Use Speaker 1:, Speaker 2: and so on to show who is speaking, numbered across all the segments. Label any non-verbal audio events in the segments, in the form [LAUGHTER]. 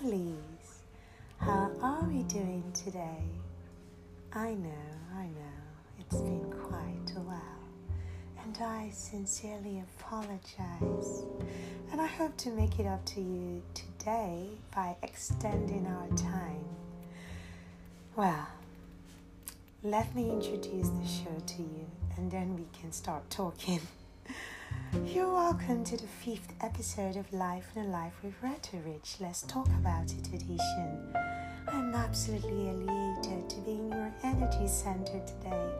Speaker 1: lovelies. How are we doing today? I know, I know, it's been quite a while, and I sincerely apologize. And I hope to make it up to you today by extending our time. Well, let me introduce the show to you, and then we can start talking. [LAUGHS] You're welcome to the fifth episode of Life in a Life with Rich. Let's Talk About It edition. I'm absolutely elated to be in your energy center today,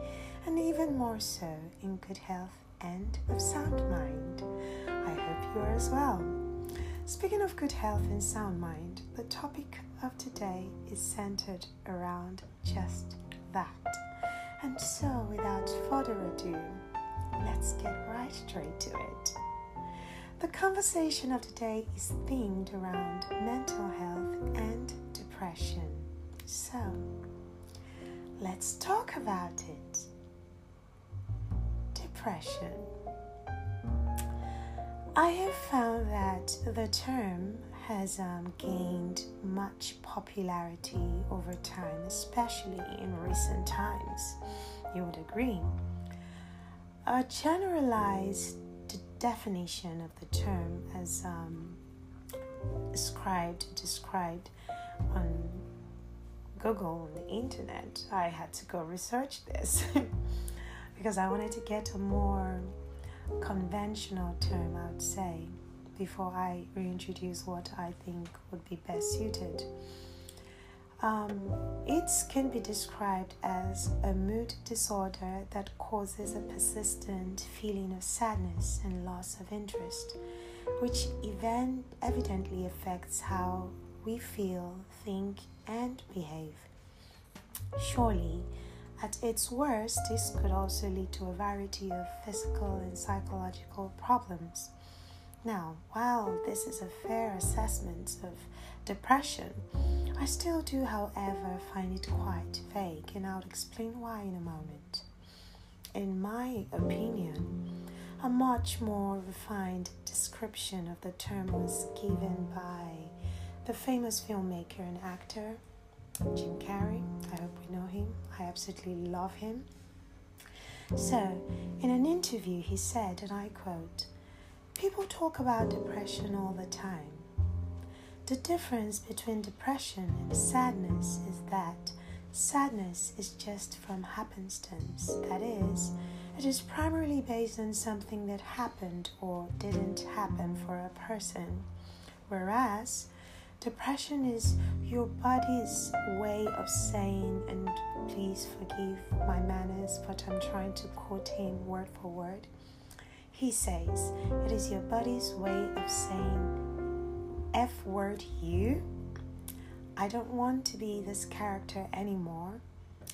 Speaker 1: and even more so in good health and of sound mind. I hope you are as well. Speaking of good health and sound mind, the topic of today is centered around just that. And so, without further ado, let's get right straight to it. The conversation of today is themed around mental health and depression. So, let's talk about it. Depression. I have found that the term has um, gained much popularity over time, especially in recent times. You would agree. A generalized definition of the term as um, described described on Google on the internet. I had to go research this [LAUGHS] because I wanted to get a more conventional term, I would say, before I reintroduce what I think would be best suited. Um, it can be described as a mood disorder that causes a persistent feeling of sadness and loss of interest, which event evidently affects how we feel, think, and behave. Surely, at its worst, this could also lead to a variety of physical and psychological problems. Now, while this is a fair assessment of depression, I still do, however, find it quite vague, and I'll explain why in a moment. In my opinion, a much more refined description of the term was given by the famous filmmaker and actor Jim Carrey. I hope we know him. I absolutely love him. So, in an interview, he said, and I quote, People talk about depression all the time the difference between depression and sadness is that sadness is just from happenstance. That is, it is primarily based on something that happened or didn't happen for a person. Whereas depression is your body's way of saying, and please forgive my manners, but I'm trying to quote him word for word. He says, It is your body's way of saying, F word you. I don't want to be this character anymore.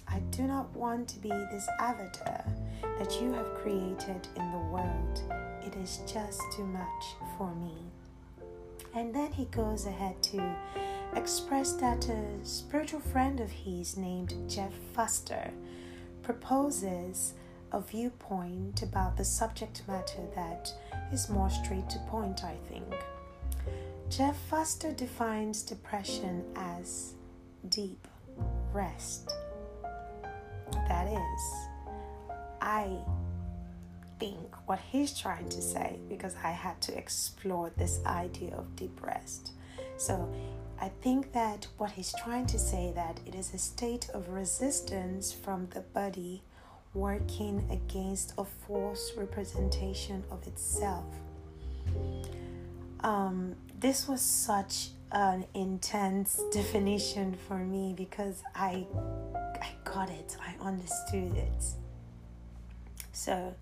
Speaker 1: I do not want to be this avatar that you have created in the world. It is just too much for me. And then he goes ahead to express that a spiritual friend of his named Jeff Foster proposes a viewpoint about the subject matter that is more straight to point, I think. Jeff Foster defines depression as deep rest. That is, I think what he's trying to say because I had to explore this idea of deep rest. So I think that what he's trying to say that it is a state of resistance from the body working against a false representation of itself. Um, this was such an intense [LAUGHS] definition for me because I I got it. I understood it. So,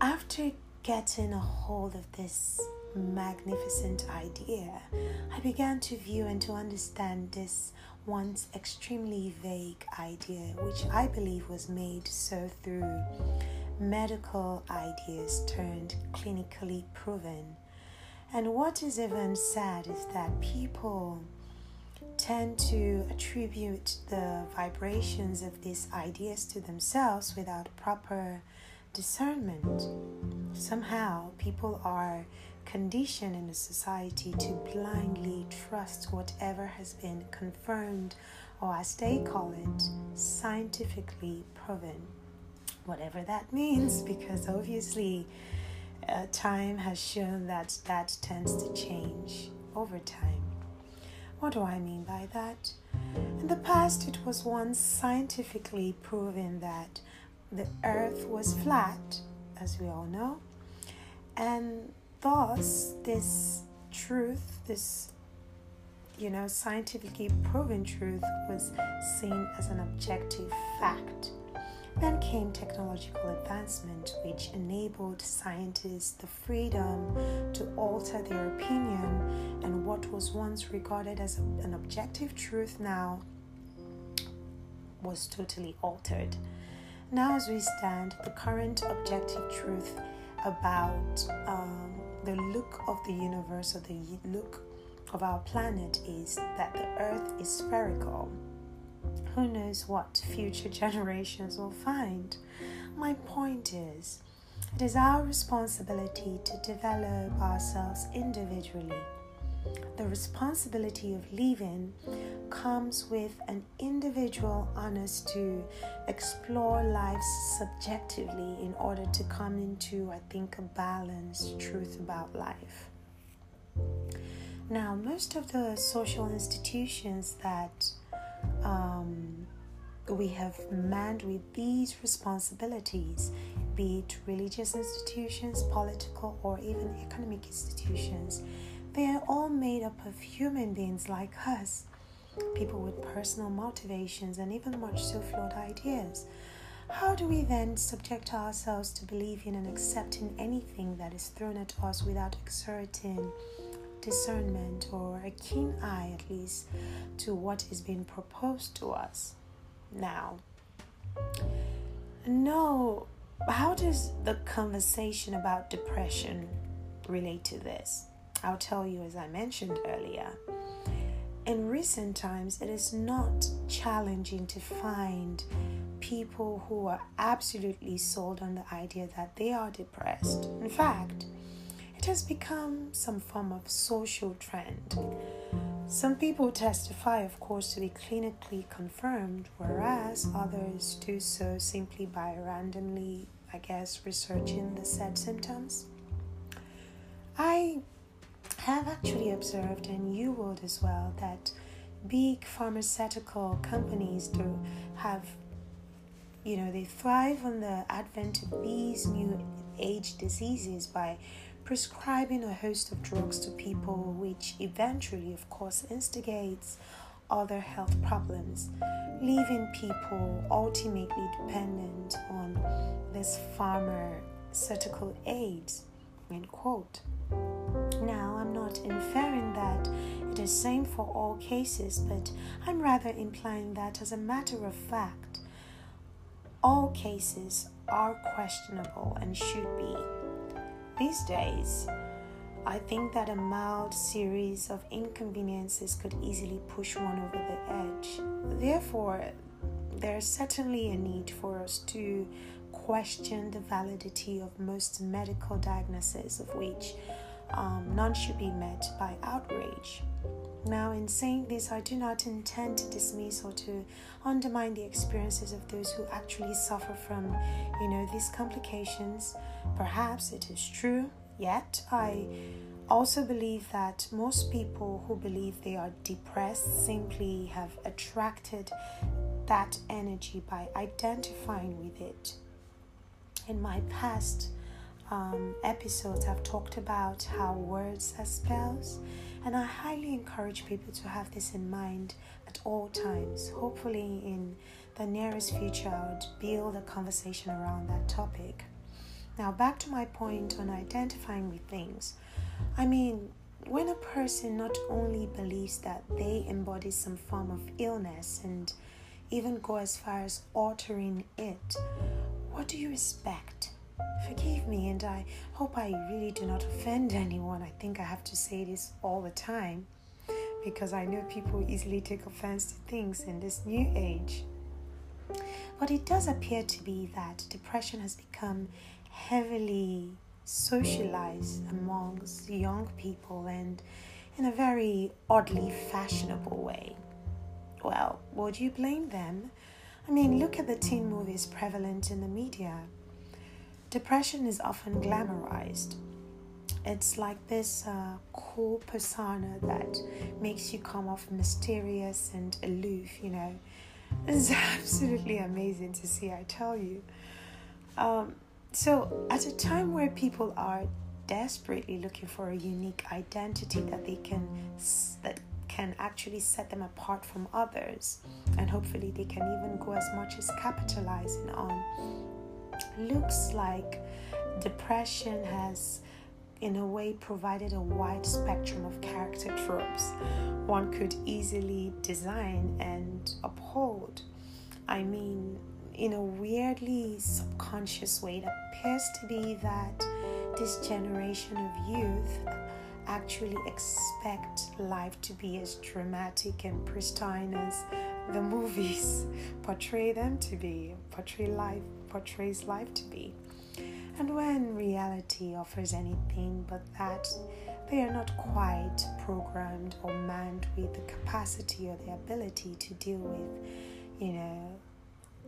Speaker 1: after getting a hold of this magnificent idea, I began to view and to understand this once extremely vague idea, which I believe was made so through medical ideas turned clinically proven and what is even sad is that people tend to attribute the vibrations of these ideas to themselves without proper discernment. Somehow, people are conditioned in a society to blindly trust whatever has been confirmed or, as they call it, scientifically proven. Whatever that [LAUGHS] means, because obviously uh, time has shown that that tends to change over time. What do I mean by that? In the past, it was once scientifically proven that the earth was flat, as we all know, and thus this truth, this you know, scientifically proven truth was seen as an objective fact. Then came technological advancement, which enabled scientists the freedom to alter their opinion, and what was once regarded as an objective truth now was totally altered. Now, as we stand, the current objective truth about um, the look of the universe or the look of our planet is that the earth is spherical who knows what future generations will find? My point is, it is our responsibility to develop ourselves individually. The responsibility of living comes with an individual honest to explore life subjectively in order to come into, I think, a balanced truth about life. Now, most of the social institutions that um, we have manned with these responsibilities, be it religious institutions, political, or even economic institutions. They are all made up of human beings like us, people with personal motivations and even much so flawed ideas. How do we then subject ourselves to believing and accepting anything that is thrown at us without exerting discernment or a keen eye, at least, to what is being proposed to us now. No, how does the conversation about depression relate to this? I'll tell you as I mentioned earlier. In recent times, it is not challenging to find people who are absolutely sold on the idea that they are depressed. In fact, has become some form of social trend. Some people testify, of course, to be clinically confirmed, whereas others do so simply by randomly, I guess, researching the said symptoms. I have actually observed, and you would as well, that big pharmaceutical companies do have, you know, they thrive on the advent of these new age diseases by prescribing a host of drugs to people, which eventually, of course, instigates other health problems, leaving people ultimately dependent on this pharmaceutical aids. End quote. Now, I'm not inferring that it is same for all cases, but I'm rather implying that as a matter of fact, all cases are questionable and should be these days, I think that a mild series of inconveniences could easily push one over the edge. Therefore, there is certainly a need for us to question the validity of most medical diagnoses, of which um, none should be met by outrage. Now, in saying this, I do not intend to dismiss or to undermine the experiences of those who actually suffer from, you know, these complications. Perhaps it is true, yet I also believe that most people who believe they are depressed simply have attracted that energy by identifying with it. In my past um, episodes, I've talked about how words are spells and I highly encourage people to have this in mind at all times. Hopefully, in the nearest future, I would build a conversation around that topic. Now, back to my point on identifying with things. I mean, when a person not only believes that they embody some form of illness and even go as far as altering it, what do you expect? Forgive me, and I hope I really do not offend anyone. I think I have to say this all the time because I know people easily take offense to things in this new age. But it does appear to be that depression has become heavily socialized amongst young people and in a very oddly fashionable way. Well, would you blame them? I mean, look at the teen movies prevalent in the media. Depression is often glamorized. It's like this uh, cool persona that makes you come off mysterious and aloof, you know. [LAUGHS] It's absolutely amazing to see, I tell you. Um, so, at a time where people are desperately looking for a unique identity that they can that can actually set them apart from others, and hopefully they can even go as much as capitalizing on, looks like depression has in a way provided a wide spectrum of character tropes one could easily design and uphold. I mean, in a weirdly subconscious way, it appears to be that this generation of youth actually expect life to be as dramatic and pristine as the [LAUGHS] movies portray them to be, portray life, portrays life to be. And when reality offers anything but that, they are not quite programmed or manned with the capacity or the ability to deal with, you know,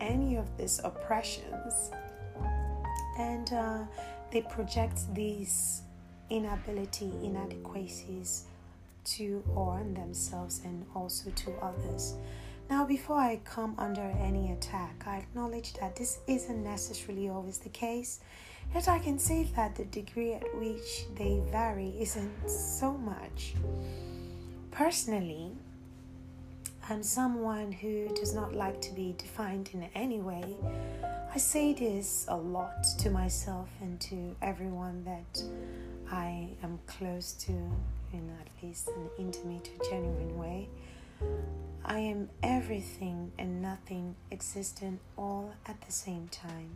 Speaker 1: any of these oppressions. And uh, they project these inability, inadequacies to or on themselves and also to others. Now, before I come under any attack, I acknowledge that this isn't necessarily always the case. Yet I can say that the degree at which they vary isn't so much. Personally, I'm someone who does not like to be defined in any way. I say this a lot to myself and to everyone that I am close to in at least an intimate or genuine way. I am everything and nothing existent all at the same time.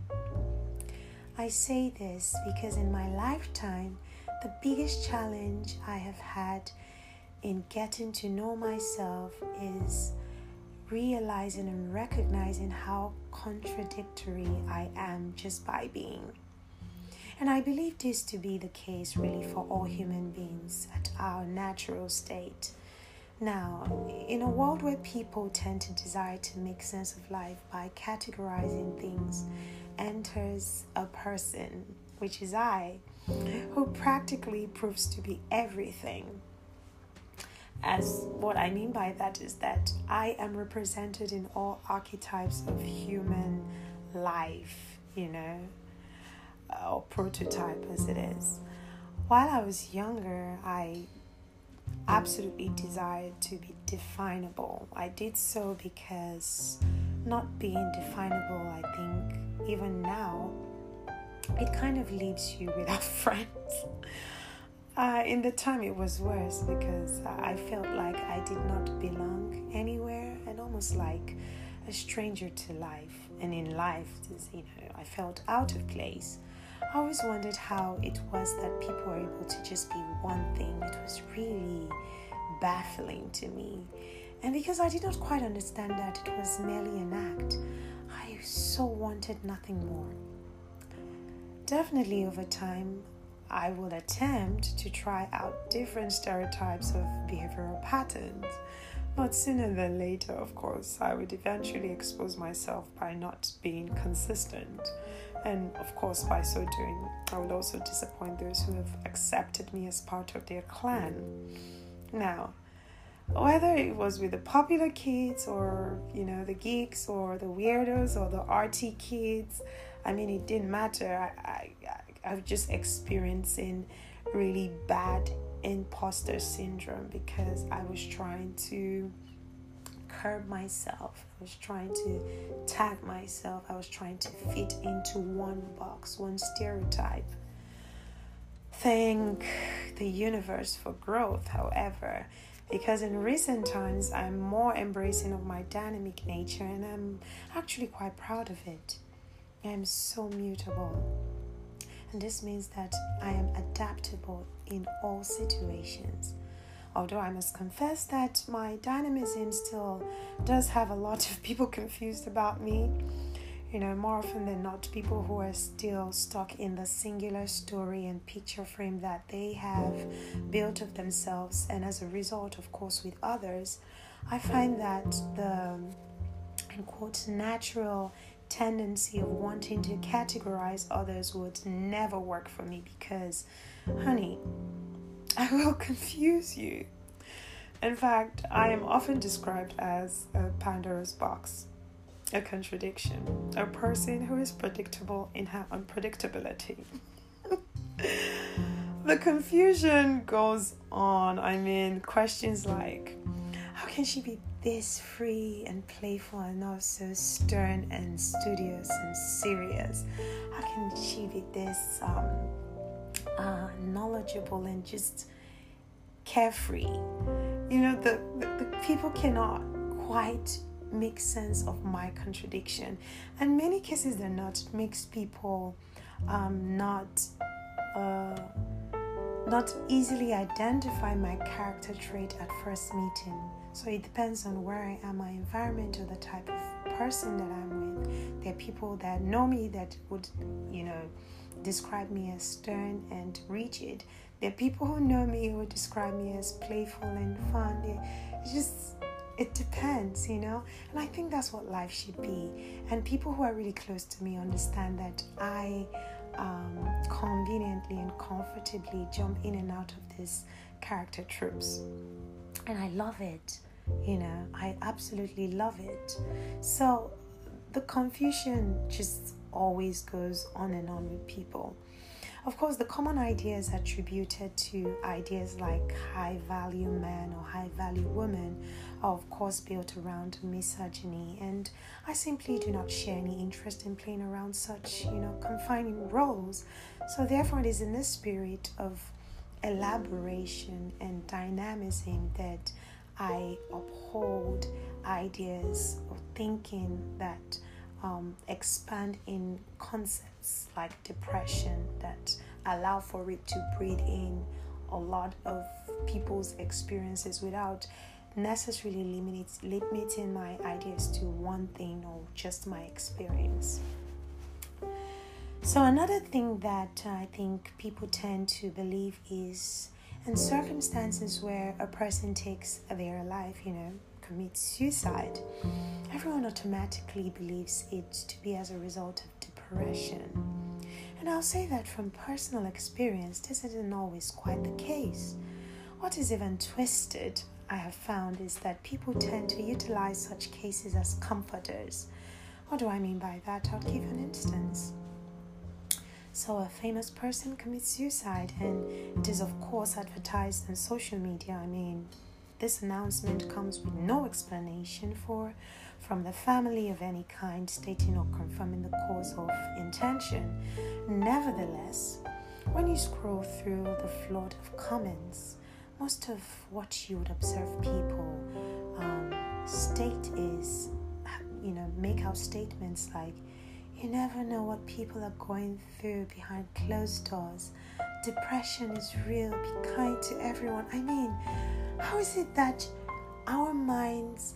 Speaker 1: I say this because in my lifetime, the biggest challenge I have had in getting to know myself is realizing and recognizing how contradictory I am just by being. And I believe this to be the case really for all human beings at our natural state. Now, in a world where people tend to desire to make sense of life by categorizing things, enters a person, which is I, who practically proves to be everything. As what I mean by that is that I am represented in all archetypes of human life, you know, or prototype as it is. While I was younger, I absolutely desired to be definable. I did so because not being definable, I think, even now, it kind of leaves you without [LAUGHS] friends. Uh, in the time, it was worse because I felt like I did not belong anywhere and almost like a stranger to life. And in life, you know, I felt out of place. I always wondered how it was that people were able to just be one thing. It was really baffling to me. And because I did not quite understand that it was merely an act, I so wanted nothing more. Definitely over time, I will attempt to try out different stereotypes of behavioral patterns. But sooner than later, of course, I would eventually expose myself by not being consistent. And of course, by so doing, I will also disappoint those who have accepted me as part of their clan. Now, whether it was with the popular kids or you know the geeks or the weirdos or the arty kids i mean it didn't matter i i, I was just experiencing really bad imposter syndrome because i was trying to curb myself i was trying to tag myself i was trying to fit into one box one stereotype thank the universe for growth however because in recent times I'm more embracing of my dynamic nature and I'm actually quite proud of it. I'm so mutable. And this means that I am adaptable in all situations. Although I must confess that my dynamism still does have a lot of people [LAUGHS] confused about me. You know, more often than not, people who are still stuck in the singular story and picture frame that they have built of themselves, and as a result, of course, with others, I find that the in quote natural tendency of wanting to categorize others would never work for me because, honey, I will confuse you. In fact, I am often described as a Pandora's box, a contradiction, a person who is predictable in her unpredictability. [LAUGHS] the confusion goes on. I mean, questions like, how can she be this free and playful and also stern and studious and serious? How can she be this um, uh, knowledgeable and just carefree? You know, the, the, the people cannot quite make sense of my contradiction. And many cases they're not. Makes people um, not uh, not easily identify my character trait at first meeting. So it depends on where I am, my environment, or the type of person that I'm with. There are people that know me that would, you know, describe me as stern and rigid. There are people who know me who describe me as playful and fun. It just it depends, you know. And I think that's what life should be. And people who are really close to me understand that I um, conveniently and comfortably jump in and out of these character tropes and I love it. You know, I absolutely love it. So the confusion just always goes on and on with people. Of course, the common ideas attributed to ideas like high value man or high value woman are, of course, built around misogyny, and I simply do not share any interest in playing around such, you know, confining roles. So, therefore, it is in the spirit of elaboration and dynamism that I uphold ideas of thinking that um, expand in concepts like depression that allow for it to breathe in a lot of people's experiences without necessarily limit, limiting my ideas to one thing or just my experience. So, another thing that I think people tend to believe is in circumstances where a person takes their life, you know, commits suicide, everyone automatically believes it to be as a result of depression. And I'll say that from personal experience, this isn't always quite the case. What is even twisted, I have found, is that people tend to utilize such cases as comforters. What do I mean by that? I'll give an instance. So, a famous person commits suicide, and it is, of course, advertised on social media. I mean, this announcement comes with no explanation for from the family of any kind stating or confirming the cause of intention. Nevertheless, when you scroll through the flood of comments, most of what you would observe people um, state is, you know, make out statements like, you never know what people are going through behind closed doors. Depression is real. Be kind to everyone. I mean, how is it that our minds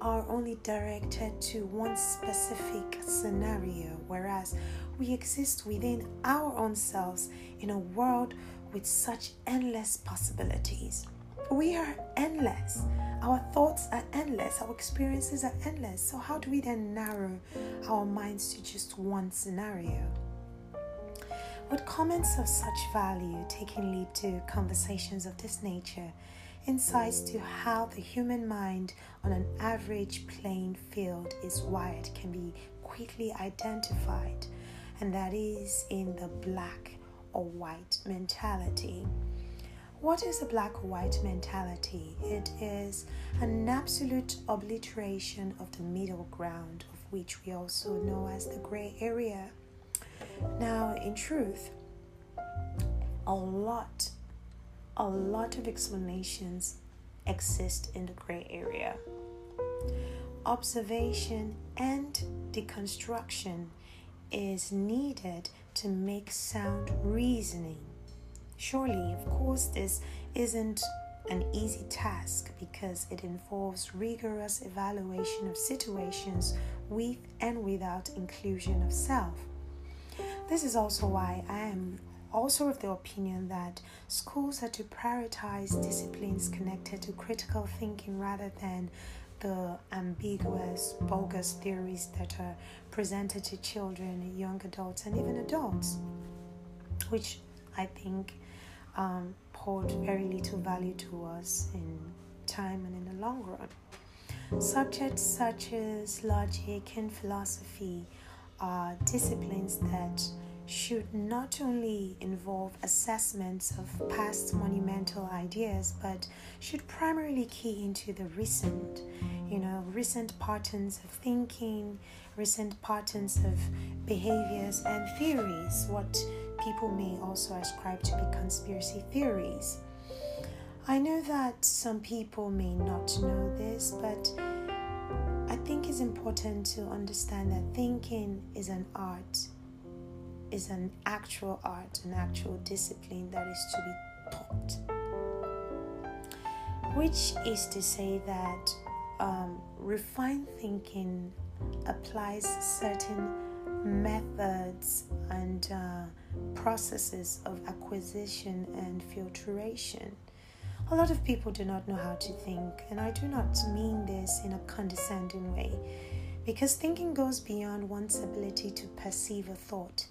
Speaker 1: are only directed to one specific scenario, whereas we exist within our own selves in a world with such endless possibilities? We are endless. Our thoughts are endless. Our experiences are endless. So, how do we then narrow our minds to just one scenario? With comments of such value taking lead to conversations of this nature, insights to how the human mind on an average playing field is wired can be quickly identified, and that is in the black or white mentality. What is a black or white mentality? It is an absolute obliteration of the middle ground, of which we also know as the gray area. Now, in truth, a lot, a lot of explanations exist in the gray area. Observation and deconstruction is needed to make sound reasoning Surely, of course, this isn't an easy task because it involves rigorous evaluation of situations with and without inclusion of self. This is also why I am also of the opinion that schools are to prioritize disciplines connected to critical thinking rather than the ambiguous, bogus theories that are presented to children, young adults, and even adults, which I think um, hold very little value to us in time and in the long run. Subjects such as logic and philosophy are disciplines that should not only involve assessments of past monumental ideas but should primarily key into the recent you know recent patterns of thinking recent patterns of behaviors and theories what people may also ascribe to be conspiracy theories. I know that some people may not know this but i think it's important to understand that thinking is an art is an actual art, an actual discipline that is to be taught. Which is to say that um, refined thinking applies certain methods and uh, processes of acquisition and filtration. A lot of people do not know how to think, and I do not mean this in a condescending way, because thinking goes beyond one's ability to perceive a thought.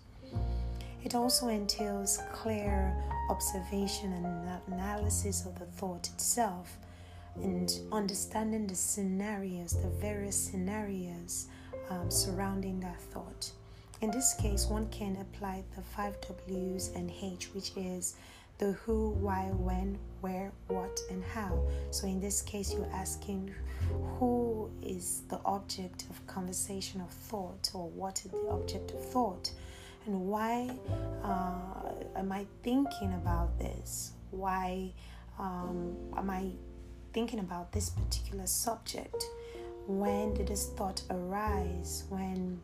Speaker 1: It also entails clear observation and analysis of the thought itself and understanding the scenarios, the various scenarios um, surrounding that thought. In this case, one can apply the five W's and H, which is the who, why, when, where, what, and how. So, in this case, you're asking who is the object of conversation of thought, or what is the object of thought and why uh, am I thinking about this? Why um, am I thinking about this particular subject? When did this thought arise? When,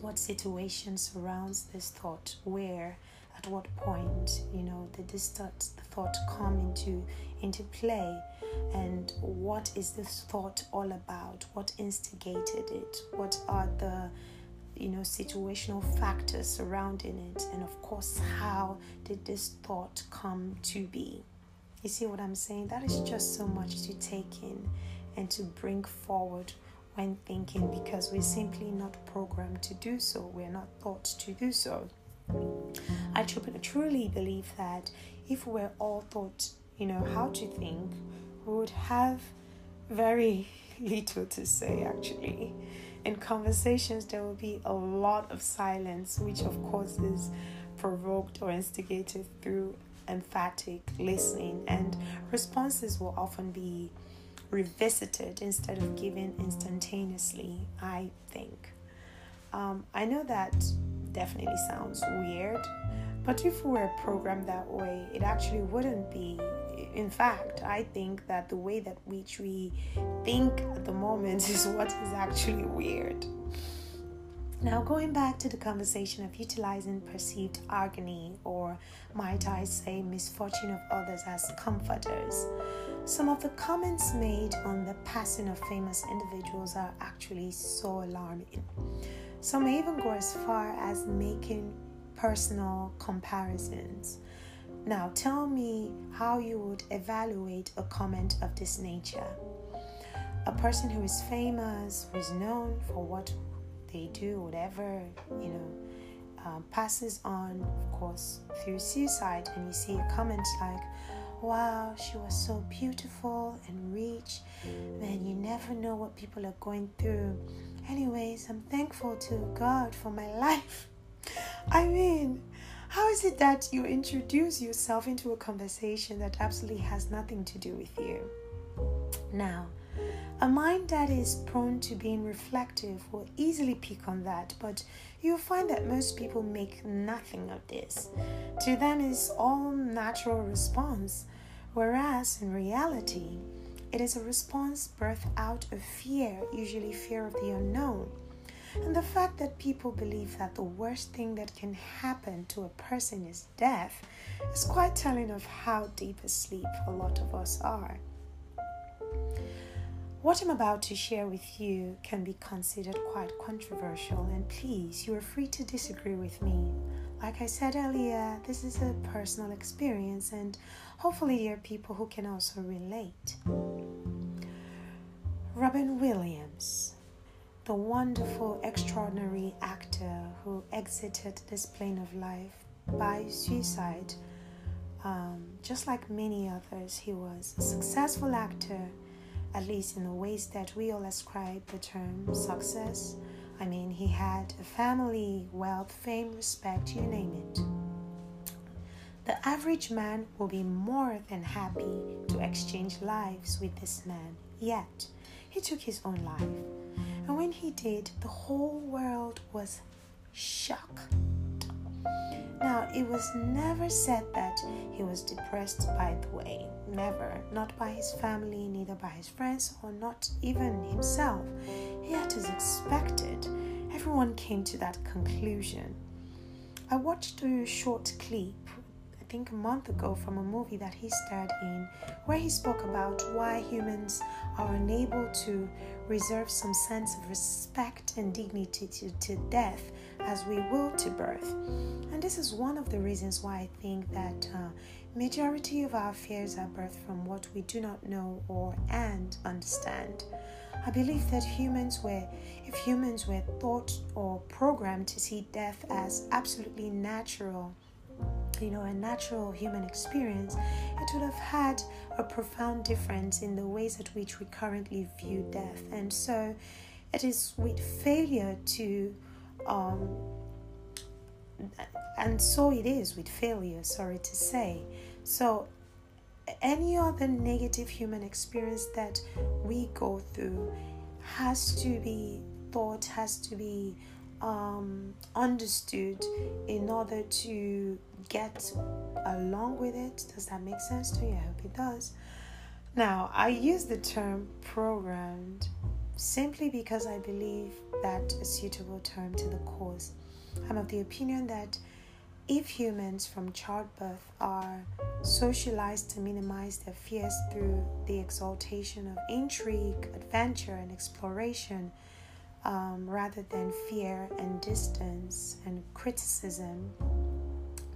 Speaker 1: what situation surrounds this thought? Where? At what point, you know, did this thought, the thought come into into play? And what is this thought all about? What instigated it? What are the you know situational factors surrounding it and of course how did this thought come to be? You see what i'm saying? That is just so much to take in and to bring forward when thinking because we're simply not programmed to do so. We're not taught to do so. I truly believe that if we're all taught you know how to think we would have very [LAUGHS] little to say actually in conversations, there will be a lot of silence, which of course is provoked or instigated through emphatic listening, and responses will often be revisited instead of given instantaneously. I think. Um, I know that definitely sounds weird, but if we were programmed that way, it actually wouldn't be in fact, I think that the way that which we think at the moment [LAUGHS] is what is actually weird. Now, going back to the conversation of utilizing perceived agony, or might I say, misfortune of others as comforters, some of the comments made on the passing of famous individuals are actually so alarming. Some even go as far as making personal comparisons. Now, tell me how you would evaluate a comment of this nature. A person who is famous, who is known for what they do, whatever, you know, um, passes on, of course, through suicide, and you see a comment like, Wow, she was so beautiful and rich. Man, you never know what people are going through. Anyways, I'm thankful to God for my [LAUGHS] life. I mean, how is it that you introduce yourself into a conversation that absolutely has nothing to do with you? Now, a mind that is prone to being reflective will easily pick on that, but you'll find that most people make nothing of this. To them, it's all natural response, whereas in reality, it is a response birthed out of fear, usually fear of the unknown. And the fact that people believe that the worst thing that can happen to a person is death is quite telling of how deep asleep a lot of us are. What I'm about to share with you can be considered quite controversial, and please, you are free to disagree with me. Like I said earlier, this is a personal experience, and hopefully, there are people who can also relate. Robin Williams, the wonderful, extraordinary actor who exited this plane of life by suicide, um, just like many others, he was a successful actor, at least in the ways that we all ascribe the term success. I mean, he had a family, wealth, fame, respect, you name it. The average man will be more than happy to exchange lives with this man, yet, he took his own life. And when he did, the whole world was shocked. Now, it was never said that he was depressed by the way. Never. Not by his family, neither by his friends, or not even himself. Yet, as expected, everyone came to that conclusion. I watched a short clip think a month ago from a movie that he starred in, where he spoke about why humans are unable to reserve some sense of respect and dignity to, to death as we will to birth. And this is one of the reasons why I think that uh, majority of our fears are birthed from what we do not know or and understand. I believe that humans were, if humans were taught or programmed to see death as absolutely natural you know, a natural human experience, it would have had a profound difference in the ways at which we currently view death. And so it is with failure to, um, and so it is with failure, sorry to say. So any other negative human experience that we go through has to be thought, has to be um, understood in order to get along with it. Does that make sense to you? I hope it does. Now, I use the term programmed simply because I believe that a suitable term to the cause. I'm of the opinion that if humans from childbirth are socialized to minimize their fears through the exaltation of intrigue, adventure, and exploration, um, rather than fear and distance and criticism,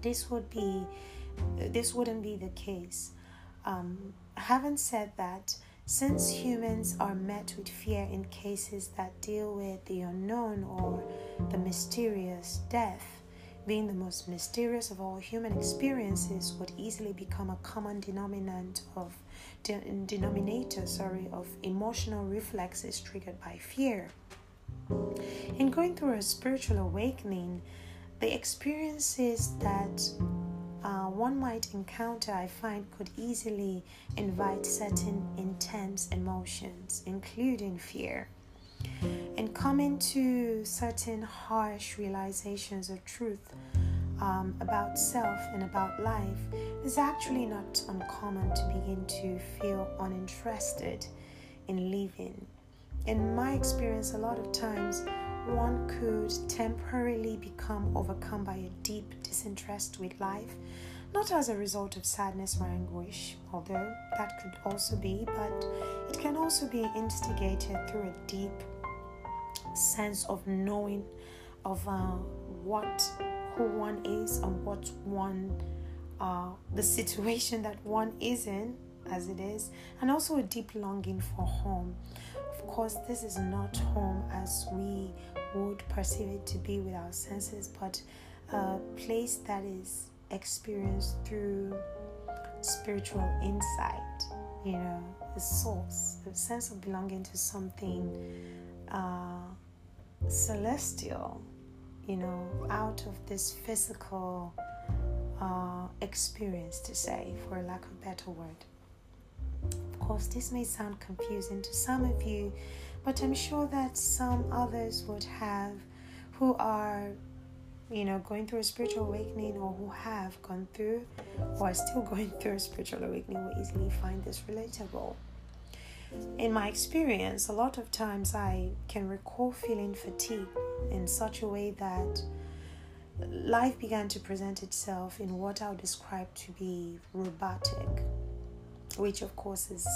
Speaker 1: this would be this wouldn't be the case. Um, having said that, since humans are met with fear in cases that deal with the unknown or the mysterious, death, being the most mysterious of all human experiences, would easily become a common denominator of de- denominator, sorry, of emotional reflexes triggered by fear. In going through a spiritual awakening, the experiences that uh, one might encounter, I find, could easily invite certain intense emotions, including fear. And coming to certain harsh realizations of truth um, about self and about life is actually not uncommon to begin to feel uninterested in living in my experience, a lot of times one could temporarily become overcome by a deep disinterest with life, not as a result of sadness or anguish, although that could also be, but it can also be instigated through a deep sense of knowing of uh, what who one is and what one uh, the situation that one is in as it is and also a deep longing for home course, this is not home as we would perceive it to be with our senses, but a place that is experienced through spiritual insight, you know, the source, the sense of belonging to something uh, celestial, you know, out of this physical uh, experience, to say, for lack of a better word course, this may sound confusing to some of you, but I'm sure that some others would have who are, you know, going through a spiritual awakening or who have gone through or are still [LAUGHS] going through a spiritual awakening will easily find this relatable. In my experience, a lot of times I can recall feeling fatigue in such a way that life began to present itself in what I would describe to be robotic, which of course is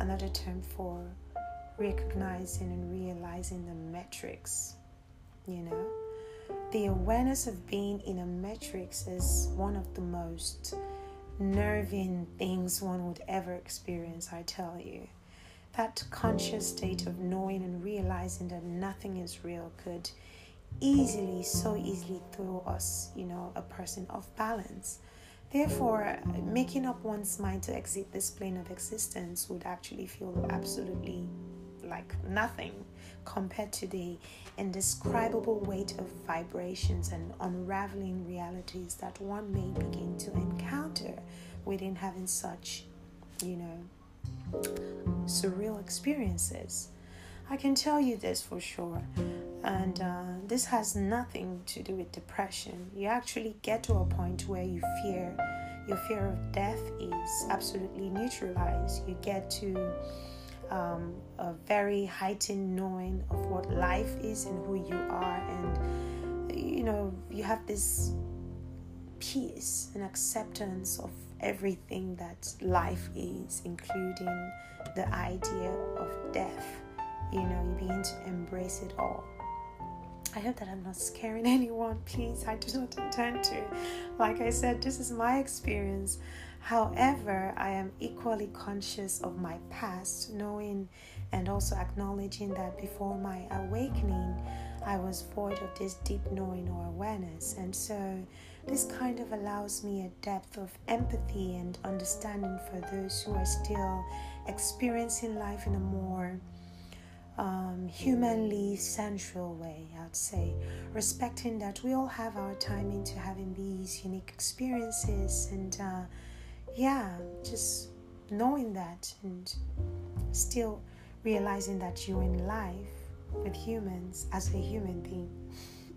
Speaker 1: another term for recognizing and realizing the metrics, you know. The awareness of being in a matrix is one of the most nerving things one would ever experience, I tell you. That conscious state of knowing and realizing that nothing is real could easily, so easily throw us, you know, a person off balance. Therefore, making up one's mind to exit this plane of existence would actually feel absolutely like nothing compared to the indescribable weight of vibrations and unraveling realities that one may begin to encounter within having such, you know, surreal experiences. I can tell you this for sure. And uh, this has nothing to do with depression. You actually get to a point where you fear, your fear of death is absolutely neutralized. You get to um, a very heightened knowing of what life is and who you are. And, you know, you have this peace and acceptance of everything that life is, including the idea of death you know, you begin to embrace it all. I hope that I'm not scaring [LAUGHS] anyone, please. I do not intend to. Like I said, this is my experience. However, I am equally conscious of my past, knowing and also acknowledging that before my awakening, I was void of this deep knowing or awareness. And so, this kind of allows me a depth of empathy and understanding for those who are still experiencing life in a more um, humanly central way, I'd say, respecting that we all have our time into having these unique experiences, and uh, yeah, just knowing that and still realizing that you're in life with humans as a human being.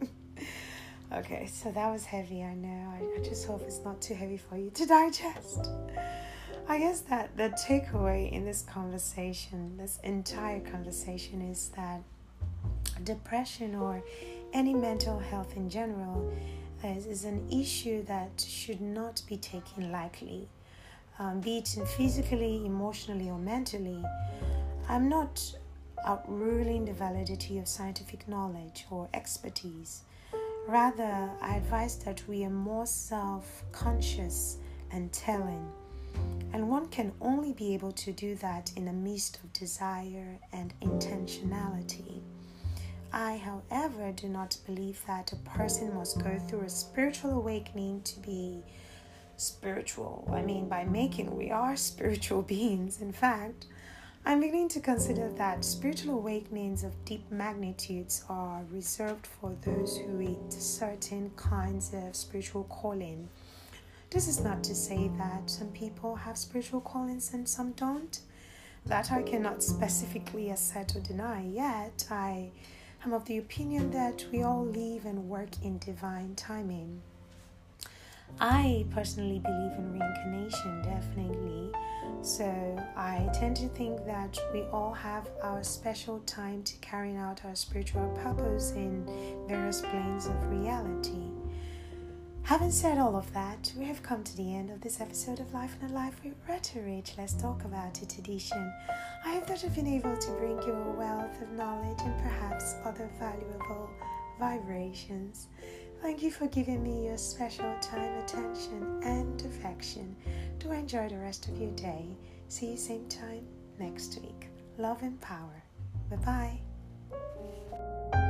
Speaker 1: [LAUGHS] okay, so that was heavy, I know. I, I just hope it's not too heavy for you to digest. I guess that the takeaway in this conversation, this entire conversation, is that depression or any mental health in general is, is an issue that should not be taken lightly, um, be it physically, emotionally, or mentally. I'm not outruling the validity of scientific knowledge or expertise. Rather, I advise that we are more self conscious and telling and one can only be able to do that in the midst of desire and intentionality. I, however, do not believe that a person must go through a spiritual awakening to be spiritual. I mean, by making, we are [LAUGHS] spiritual beings. In fact, I'm beginning to consider that spiritual awakenings of deep magnitudes are reserved for those who reach certain kinds of spiritual calling this is not to say that some people have spiritual callings and some don't. That I cannot specifically assert or deny, yet I am of the opinion that we all live and work in divine timing. I personally believe in reincarnation, definitely. So I tend to think that we all have our special time to carrying out our spiritual purpose in various planes of reality. Having said all of that, we have come to the end of this episode of Life and a Life with Rhetoric. Let's talk about it edition. I hope that I've been able to bring you a wealth of knowledge and perhaps other valuable vibrations. Thank you for giving me your special time, attention, and affection. Do enjoy the rest of your day. See you same time next week. Love and power. Bye bye.